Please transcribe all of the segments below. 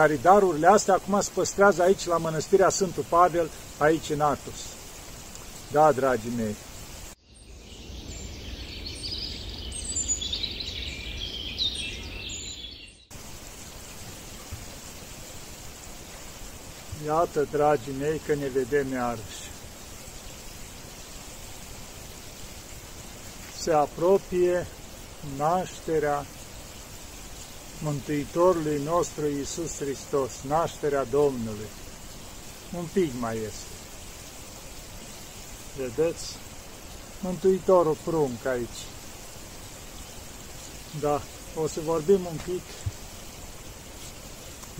care darurile astea acum se păstrează aici la Mănăstirea Sfântul Pavel, aici în Atos. Da, dragii mei. Iată, dragii mei, că ne vedem iarăși. Se apropie nașterea Mântuitorului nostru Iisus Hristos, nașterea Domnului. Un pic mai este. Vedeți? Mântuitorul prunc aici. Da, o să vorbim un pic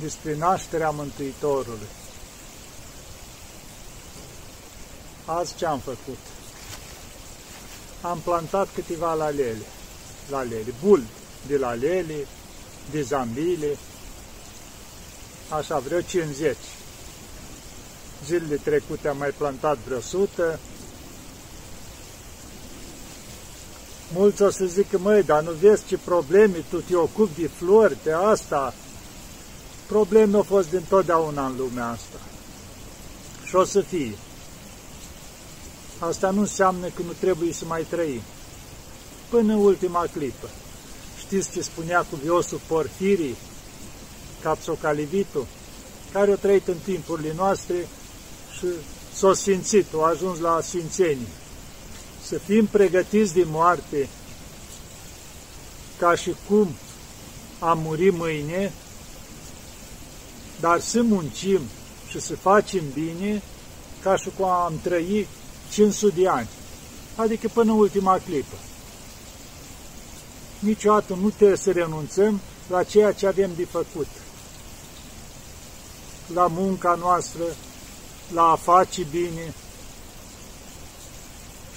despre nașterea Mântuitorului. Azi ce am făcut? Am plantat câteva lalele, lalele, bul de lalele, de zambile, așa, vreo 50. Zilele trecute am mai plantat vreo 100. Mulți o să zică, măi, dar nu vezi ce probleme tu te ocupi de flori, de asta. Probleme au fost dintotdeauna în lumea asta. Și o să fie. Asta nu înseamnă că nu trebuie să mai trăim. Până în ultima clipă. Știți ce spunea cuviosul Porfirii, Capsocalivitul, care a trăit în timpurile noastre și s-a sfințit, a ajuns la sfințenie. Să fim pregătiți de moarte ca și cum am murit mâine, dar să muncim și să facem bine ca și cum am trăit 500 de ani, adică până ultima clipă. Niciodată nu trebuie să renunțăm la ceea ce avem de făcut, la munca noastră, la a face bine.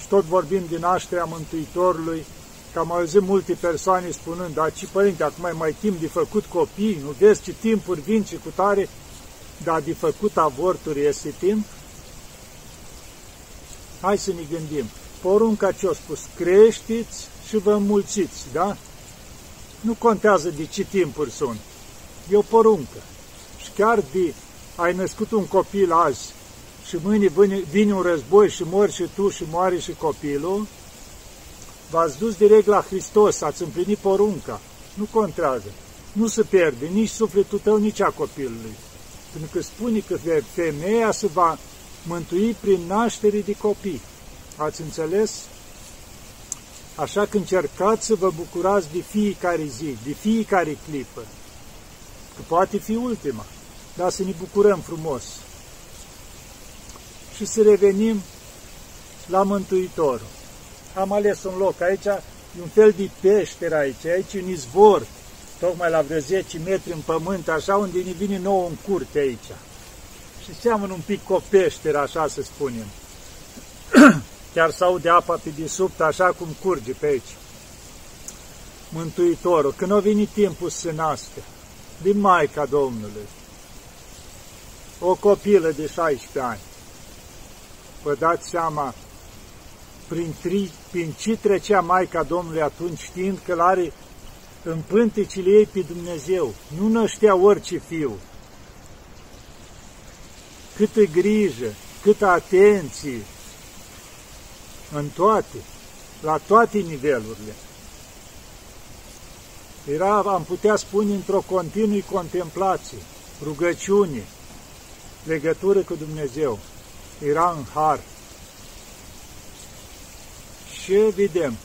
Și tot vorbim din nașterea Mântuitorului, că am auzit multe persoane spunând, dar ce părinte, acum mai mai timp de făcut copii, nu vezi ce timpuri vin și cu tare, dar de făcut avorturi este timp? Hai să ne gândim. Porunca ce a spus, creșteți și vă mulțiți, da? Nu contează de ce timpuri sunt. E o poruncă. Și chiar de ai născut un copil azi și mâine vine, vine un război și mori și tu și moare și copilul, v-ați dus direct la Hristos, ați împlinit porunca. Nu contează. Nu se pierde nici sufletul tău, nici a copilului. Pentru că spune că femeia se va mântui prin naștere de copii. Ați înțeles? Așa că încercați să vă bucurați de fiecare zi, de fiecare clipă. Că poate fi ultima, dar să ne bucurăm frumos. Și să revenim la Mântuitorul. Am ales un loc aici, e un fel de peșteră aici, aici un izvor, tocmai la vreo 10 metri în pământ, așa unde ne vine nouă în curte aici și seamănă un pic cu o peșteră, așa să spunem. Chiar să aude apa pe desubt, așa cum curge pe aici. Mântuitorul, când a venit timpul să se nască, din Maica Domnului, o copilă de 16 ani, vă dați seama prin, tri, prin ce trecea Maica Domnului atunci, știind că l-are în pântecile ei pe Dumnezeu, nu năștea orice fiu, câtă grijă, câtă atenție în toate, la toate nivelurile. Era, am putea spune, într-o continui contemplație, rugăciune, legătură cu Dumnezeu. Era în har. Și vedem,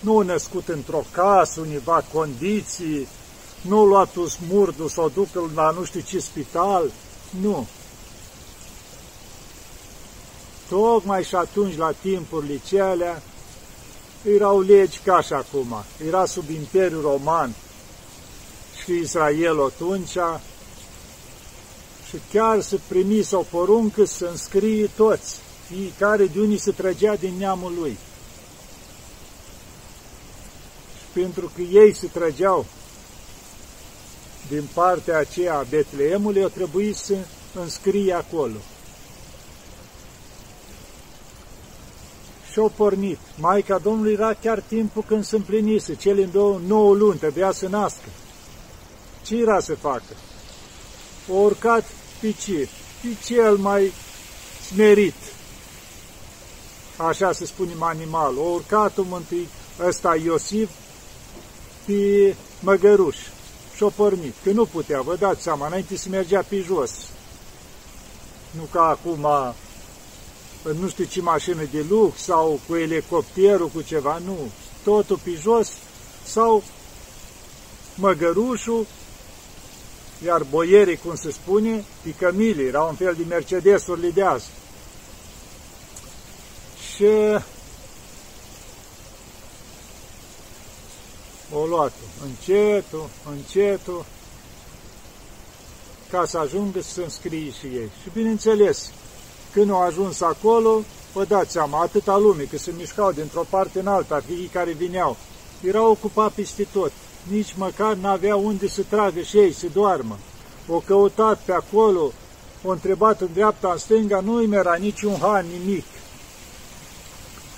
nu născut într-o casă, univa condiții, nu luat smurdul să o ducă la nu știu ce spital, nu. Tocmai și atunci, la timpurile celea, erau legi ca și acum. Era sub Imperiul Roman și Israel atunci și chiar să primise o poruncă să înscrie toți, fiecare de unii se trăgea din neamul lui. Și pentru că ei se trăgeau din partea aceea a Betleemului, o trebuie să înscrie acolo. Și-au pornit. Maica Domnului era chiar timpul când se împlinise, cele două, nouă luni, trebuia să nască. Ce era să facă? O urcat pe ce? Pe cel mai smerit. Așa se spune animal. O urcat mântui ăsta Iosif pe măgăruș și-o pornit. Că nu putea, vă dați seama, înainte se mergea pe jos. Nu ca acum nu știu ce mașină de lux sau cu elicopterul, cu ceva, nu. Totul pe jos sau măgărușul, iar boierii, cum se spune, picămilii, erau un fel de Mercedes-urile de azi. Și o luat încetul, încetul, ca să ajungă să se înscrie și ei. Și bineînțeles, când au ajuns acolo, vă dați seama, atâta lume, că se mișcau dintr-o parte în alta, fiii care vineau, erau ocupați peste tot. Nici măcar n-aveau unde să tragă și ei, să doarmă. O căutat pe acolo, o întrebat în dreapta, în stânga, nu-i era niciun han, nimic.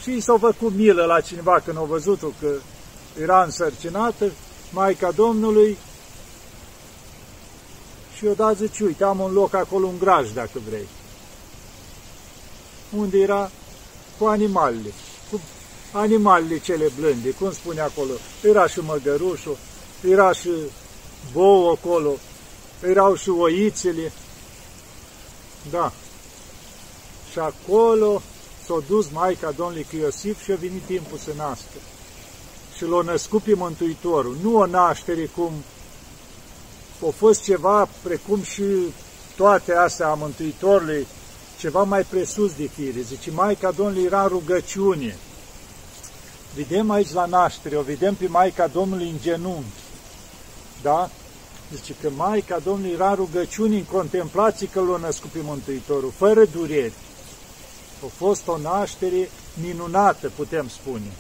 Și s-au făcut milă la cineva când au văzut-o că era însărcinată, Maica Domnului, și o dat zice, uite, am un loc acolo, un graj, dacă vrei unde era cu animalele, cu animalele cele blânde, cum spune acolo, era și măgărușul, era și bou acolo, erau și oițele, da. Și acolo s-a dus Maica Domnului cu Iosif și a venit timpul să nască. Și l-a născut pe Mântuitorul. Nu o naștere cum a fost ceva precum și toate astea a Mântuitorului, ceva mai presus de fire. Zice, Maica Domnului era în rugăciune. Vedem aici la naștere, o vedem pe Maica Domnului în genunchi. Da? Zice că Maica Domnului era în rugăciune, în contemplații că l-a născut pe Mântuitorul, fără dureri. A fost o naștere minunată, putem spune.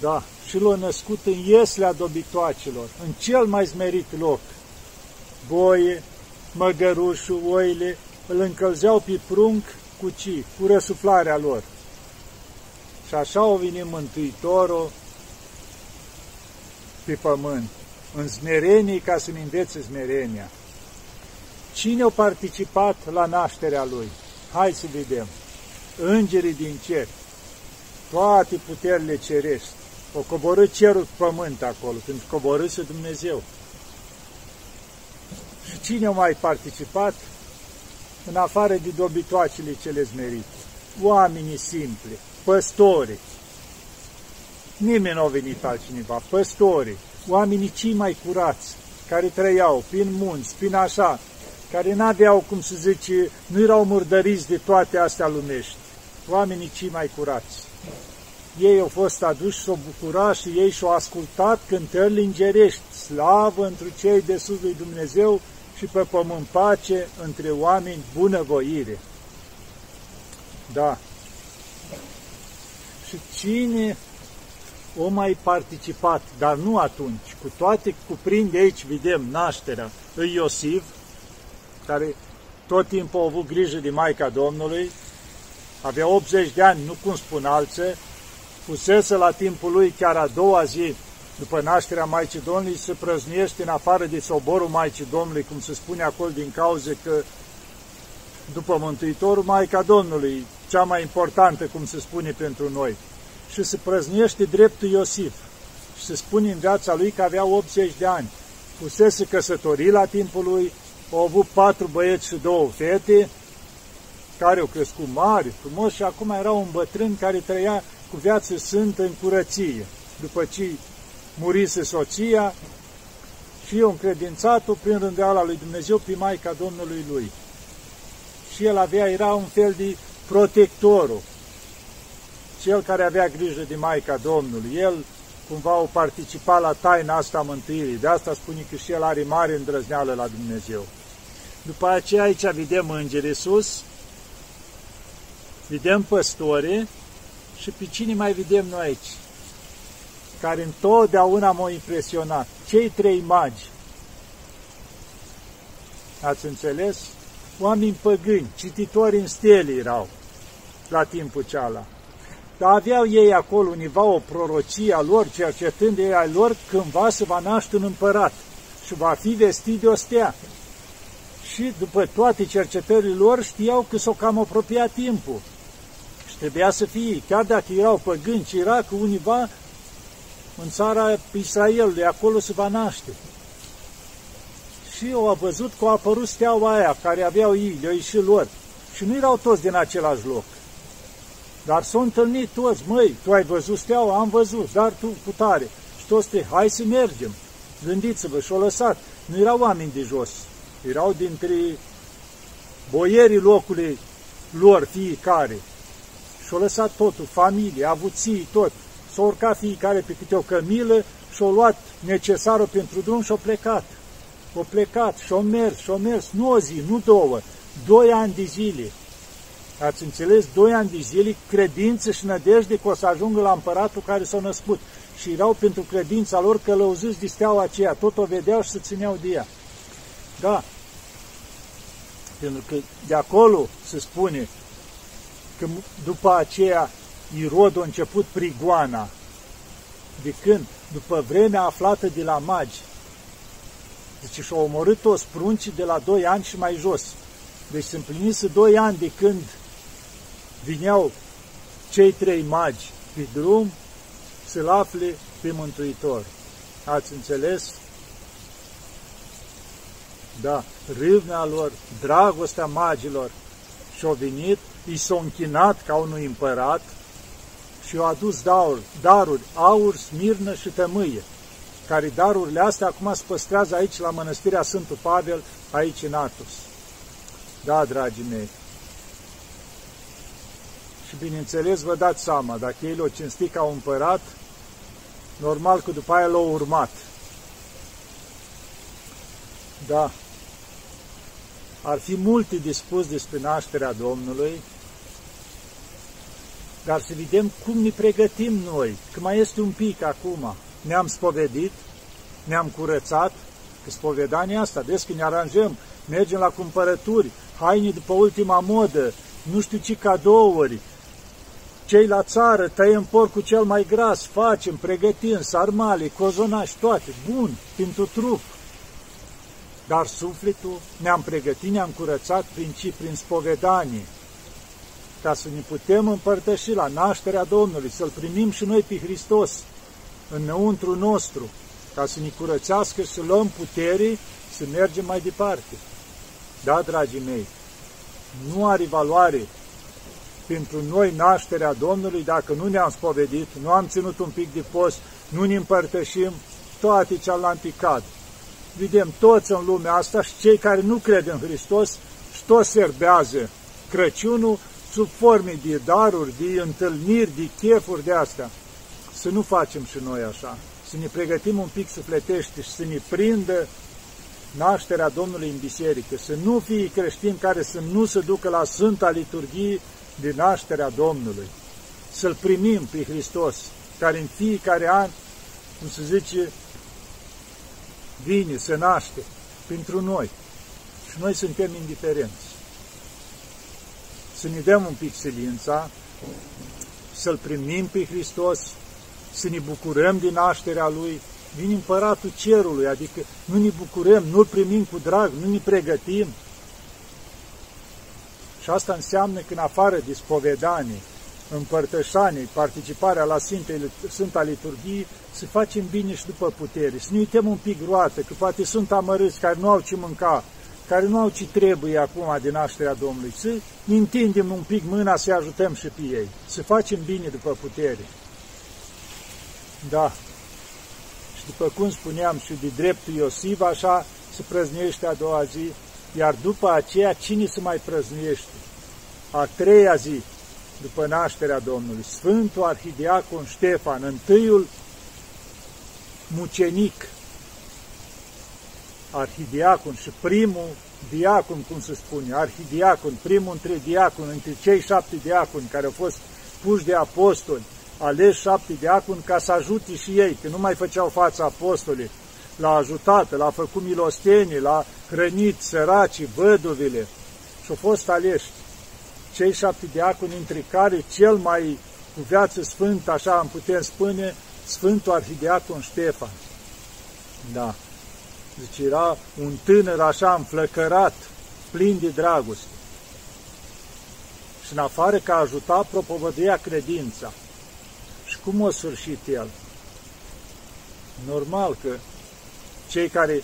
Da, și l-a născut în Ieslea dobitoacelor, în cel mai smerit loc. Boie, măgărușul, oile, îl încălzeau pe prunc cu ci, cu răsuflarea lor. Și așa o vine Mântuitorul pe pământ, în smerenie ca să-mi învețe smerenia. Cine a participat la nașterea lui? Hai să vedem. Îngerii din cer, toate puterile cerești, o coborât cerul pământ acolo, când coborâse Dumnezeu. Și cine a mai participat? În afară de dobitoacele cele zmerite. Oamenii simpli, păstori. Nimeni nu a venit altcineva, păstori, oamenii cei mai curați, care trăiau prin munți, prin așa, care n-aveau, cum să zice, nu erau murdăriți de toate astea lumești. Oamenii cei mai curați. Ei au fost aduși să o bucura și ei și-au ascultat cântările îngerești, slavă întru cei de sus lui Dumnezeu și pe pământ pace între oameni bunăvoire. Da. Și cine o mai participat, dar nu atunci, cu toate cuprinde aici, vedem, nașterea lui Iosif, care tot timpul a avut grijă de Maica Domnului, avea 80 de ani, nu cum spun alții, fusese la timpul lui chiar a doua zi după nașterea Maicii Domnului, se prăznuiește în afară de soborul Maicii Domnului, cum se spune acolo din cauze că după Mântuitorul, Maica Domnului, cea mai importantă, cum se spune pentru noi, și se prăznuiește dreptul Iosif. Și se spune în viața lui că avea 80 de ani. Fusese căsătorit la timpul lui, au avut patru băieți și două fete, care au crescut mari, frumos, și acum era un bătrân care trăia cu viață sfântă în curăție. După ce murise soția și eu încredințat-o prin rândeala lui Dumnezeu pe Maica Domnului lui. Și el avea, era un fel de protectorul, cel care avea grijă de Maica Domnului. El cumva o participa la taina asta mântuirii. De asta spune că și el are mare îndrăzneală la Dumnezeu. După aceea aici vedem îngerii sus, vedem păstori și pe cine mai vedem noi aici? Care întotdeauna m-au impresionat. Cei trei magi. Ați înțeles? Oameni păgâni, cititori în stele erau la timpul ceala. dar aveau ei acolo univa o prorocie a lor, cercetând ei a lor, cândva se va naște un împărat și va fi vestit de o stea. Și după toate cercetările lor știau că s-o cam apropiat timpul. Și trebuia să fie, chiar dacă erau păgâni, ci era că univa în țara Israelului, acolo se va naște. Și au văzut că a apărut steaua aia, care aveau ei, le și lor. Și nu erau toți din același loc. Dar s-au întâlnit toți, măi, tu ai văzut steaua? Am văzut, dar tu cu tare. Și toți te, hai să mergem. Gândiți-vă, și-au lăsat. Nu erau oameni de jos, erau dintre boierii locului lor fiecare. Și-au lăsat totul, familie, avuții, tot. S-au urcat fiecare pe câte o cămilă și-au luat necesarul pentru drum și-au plecat. Au plecat și-au mers, și-au mers, nu o zi, nu două, doi ani de zile. Ați înțeles? Doi ani de zile, credință și nădejde că o să ajungă la împăratul care s-a născut. Și erau pentru credința lor călăuziți de steaua aceea, tot o vedeau și se țineau de ea. Da. Pentru că de acolo se spune că după aceea Irod a început prigoana. De când? După vremea aflată de la magi. Deci și-au omorât toți pruncii de la 2 ani și mai jos. Deci se împlinise 2 ani de când vineau cei trei magi pe drum să-L afle pe Mântuitor. Ați înțeles? Da, râvnea lor, dragostea magilor și-au venit, i s-au închinat ca unui împărat și au adus daruri, daruri, aur, smirnă și tămâie, care darurile astea acum se păstrează aici la mănăstirea Sfântul Pavel, aici în Atos. Da, dragii mei, și bineînțeles vă dați seama, dacă ei l-au cinstit ca un împărat, normal că după aia l-au urmat. Da. Ar fi multe de spus despre nașterea Domnului, dar să vedem cum ne pregătim noi, că mai este un pic acum. Ne-am spovedit, ne-am curățat, că spovedania asta, vezi că ne aranjăm, mergem la cumpărături, haine după ultima modă, nu știu ce cadouri, cei la țară tăiem porcul cel mai gras, facem, pregătim, sarmale, cozonași, toate, bun, pentru trup. Dar sufletul ne-am pregătit, ne-am curățat prin ce? Prin spovedanie, ca să ne putem împărtăși la nașterea Domnului, să-L primim și noi pe Hristos înăuntru nostru, ca să ne curățească și să luăm putere să mergem mai departe. Da, dragii mei, nu are valoare pentru noi nașterea Domnului, dacă nu ne-am spovedit, nu am ținut un pic de post, nu ne împărtășim, toate cealaltă cad. Vedem toți în lumea asta și cei care nu cred în Hristos și toți serbează Crăciunul sub forme de daruri, de întâlniri, de chefuri de astea. Să nu facem și noi așa, să ne pregătim un pic sufletește și să ne prindă nașterea Domnului în biserică, să nu fie creștini care să nu se ducă la Sfânta Liturghie de nașterea Domnului, să-L primim pe Hristos, care în fiecare an, cum se zice, vine, se naște pentru noi. Și noi suntem indiferenți. Să ne dăm un pic silința, să-L primim pe Hristos, să ne bucurăm din nașterea Lui, vine împăratul cerului, adică nu ne bucurăm, nu-L primim cu drag, nu ne pregătim, și asta înseamnă că în afară de spovedanii, împărtășanii, participarea la Sfinte, Sfânta Liturghie, să facem bine și după putere, să ne uităm un pic roată, că poate sunt amărâți care nu au ce mânca, care nu au ce trebuie acum din nașterea Domnului, să ne întindem un pic mâna să ajutăm și pe ei, să facem bine după putere. Da. Și după cum spuneam și de dreptul Iosif, așa se prăznește a doua zi, iar după aceea cine se mai prăznuiește? A treia zi, după nașterea Domnului, Sfântul Arhidiacon Ștefan, întâiul mucenic, arhidiacon și primul diacon, cum se spune, arhidiacon, primul între diacon, între cei șapte diaconi care au fost puși de apostoli, aleși șapte diaconi ca să ajute și ei, că nu mai făceau față apostolii, l-a ajutat, l-a făcut milostenie, l-a hrănit săracii, văduvile și au fost aleși cei șapte diaconi, între care cel mai cu viață sfântă, așa am putem spune, Sfântul Arhidiacon Ștefan. Da. Deci era un tânăr așa înflăcărat, plin de dragoste. Și în afară că a ajutat, propovăduia credința. Și cum a sfârșit el? Normal că cei care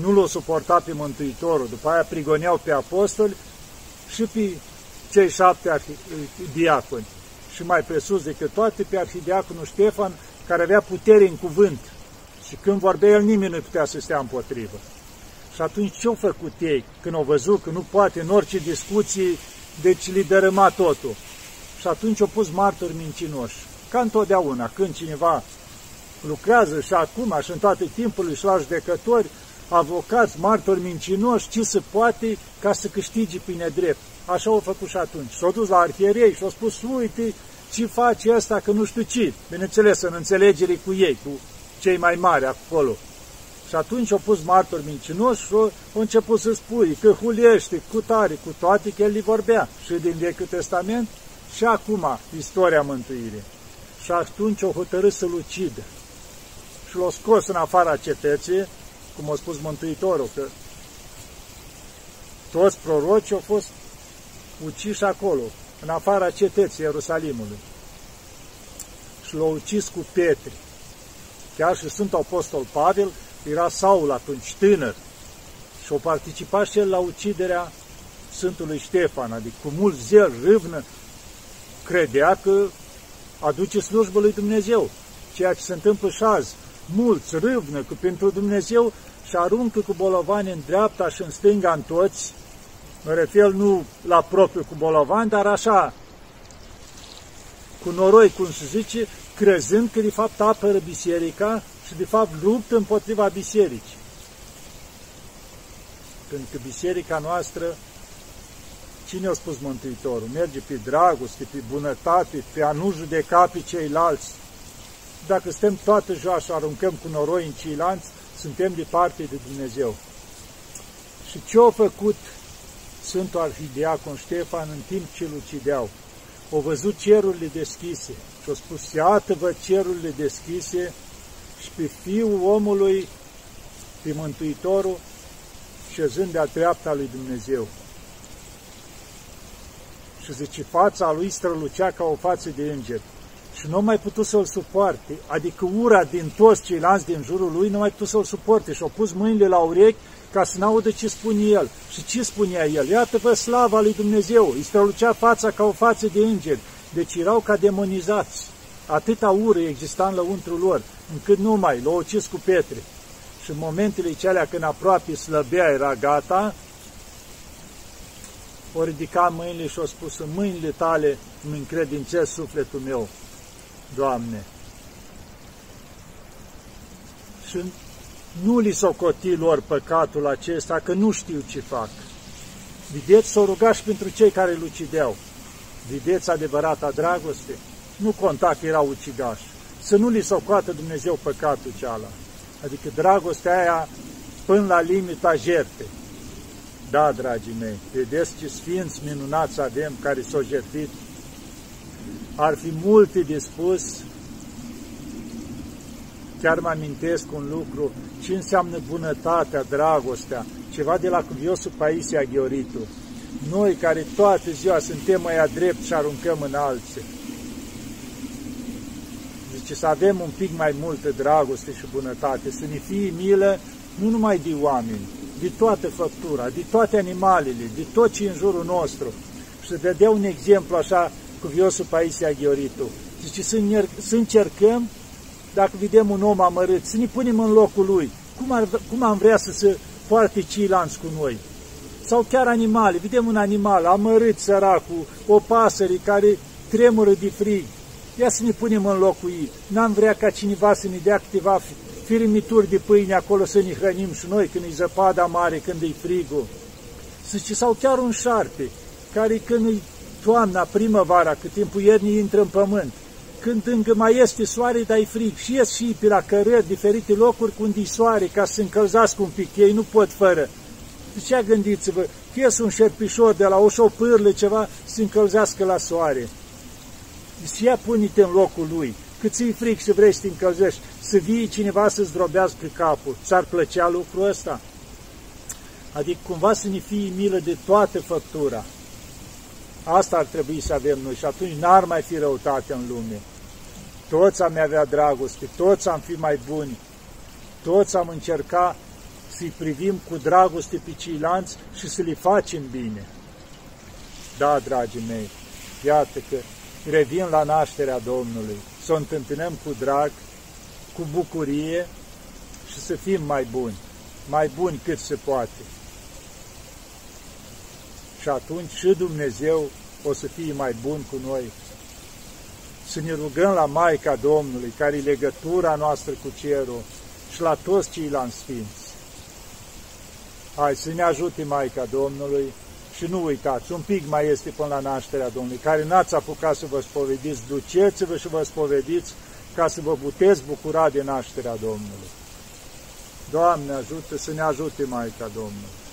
nu l-au suportat pe Mântuitorul, după aia prigoneau pe apostoli și pe cei șapte diaconi. Și mai presus decât toate, pe arhidiaconul Ștefan, care avea putere în cuvânt. Și când vorbea el, nimeni nu putea să stea împotrivă. Și atunci ce-au făcut ei când au văzut că nu poate în orice discuții, deci li dărâma totul? Și atunci au pus martori mincinoși. Ca întotdeauna, când cineva lucrează și acum și în toate timpurile și la judecători, avocați, martori mincinoși, ce se poate ca să câștige pe nedrept. Așa au făcut și atunci. S-au dus la arhierei și au spus, uite, ce face asta că nu știu ce. Bineînțeles, în înțelegere cu ei, cu cei mai mari acolo. Și atunci au pus martori mincinoși și au început să spui că huliește cu tare, cu toate că el li vorbea și din Vechiul Testament și acum istoria mântuirii. Și atunci au hotărât să-l ucidă. Și l-au scos în afara cetății, cum a spus Mântuitorul, că toți prorocii au fost uciși acolo, în afara cetății Ierusalimului. Și l-au ucis cu petri. Chiar și Sfântul Apostol Pavel era Saul atunci tânăr și o participat și el la uciderea Sfântului Ștefan, adică cu mult zel, râvnă, credea că aduce slujbă lui Dumnezeu, ceea ce se întâmplă și azi. Mulți râvnă că pentru Dumnezeu și aruncă cu bolovani în dreapta și în stânga în toți, mă refer nu la propriu cu bolovani, dar așa, cu noroi, cum se zice, crezând că de fapt apără biserica și de fapt luptă împotriva bisericii. Pentru că biserica noastră, cine a spus Mântuitorul? Merge pe dragoste, pe bunătate, pe a nu judeca pe ceilalți. Dacă suntem toată joa și aruncăm cu noroi în ceilalți, suntem departe de Dumnezeu. Și ce a făcut Sfântul Arhidiacon Ștefan în timp ce îl ucideau? Au văzut cerurile deschise și au spus, iată-vă cerurile deschise și pe Fiul omului, pe Mântuitorul, șezând de-a dreapta lui Dumnezeu. Și zice, fața lui strălucea ca o față de înger. Și nu mai putut să-l suporte, adică ura din toți ceilalți din jurul lui nu mai putut să-l suporte și au pus mâinile la urechi ca să n-audă ce spune el. Și ce spunea el? Iată-vă slava lui Dumnezeu, îi strălucea fața ca o față de înger. Deci erau ca demonizați. Atâta ură exista în lăuntrul lor, încât nu mai l-au ucis cu pietre. Și în momentele celea când aproape slăbea, era gata, o ridica mâinile și o spus, în mâinile tale îmi încredințez sufletul meu, Doamne. Și nu li s-o coti lor păcatul acesta, că nu știu ce fac. Vedeți, s-o ruga și pentru cei care îl ucideau. Vedeți adevărata dragoste? Nu conta că erau ucigași. Să nu li s-o coată Dumnezeu păcatul ceala. Adică dragostea aia până la limita jertfei. Da, dragii mei, vedeți ce sfinți minunați avem care s-au jertfit. Ar fi multe de spus, chiar mă amintesc un lucru, ce înseamnă bunătatea, dragostea, ceva de la cuviosul Paisia Gheoritu. Noi care toată ziua suntem mai drept și aruncăm în alții. Zice să avem un pic mai multă dragoste și bunătate, să ne fie milă nu numai de oameni, de toată făptura, de toate animalele, de tot ce în jurul nostru. Și să dădea un exemplu așa cu viosul Paisia Gheoritu. Zice să, să încercăm, dacă vedem un om amărât, să ne punem în locul lui. Cum, ar, cum am vrea să se poarte ceilalți cu noi? Sau chiar animale. Vedem un animal amărât, săracul, o pasăre care tremură de frig. Ia să ne punem în locul ei. N-am vrea ca cineva să ne dea câteva firimituri de pâine acolo să ne hrănim și noi când e zăpada mare, când e frigul. Zice, sau chiar un șarpe, care când e toamna, primăvara, cât timpul iernii intră în pământ, când încă mai este soare, dar e frig, și ies și pe la cărări, diferite locuri cu unde soare, ca să se încălzească un pic, ei nu pot fără. Zicea, gândiți-vă, că ies un șerpișor de la o șopârle ceva, să se încălzească la soare. să ia pune-te în locul lui, cât ți-i fric și vrei să te încălzești, să vii cineva să-ți drobească capul. Ți-ar plăcea lucrul ăsta? Adică cumva să ne fie milă de toată făptura. Asta ar trebui să avem noi și atunci n-ar mai fi răutate în lume. Toți am avea dragoste, toți am fi mai buni, toți am încerca să-i privim cu dragoste pe ceilalți și să le facem bine. Da, dragii mei, iată că revin la nașterea Domnului, să o întâmpinăm cu drag, cu bucurie și să fim mai buni, mai buni cât se poate. Și atunci și Dumnezeu o să fie mai bun cu noi. Să ne rugăm la Maica Domnului, care e legătura noastră cu cerul, și la toți ceilalți sfinți. Hai să ne ajute Maica Domnului și nu uitați, un pic mai este până la nașterea Domnului, care n-ați apucat să vă spovediți, duceți-vă și vă spovediți ca să vă puteți bucura de nașterea Domnului. Doamne ajută să ne ajute Maica Domnului.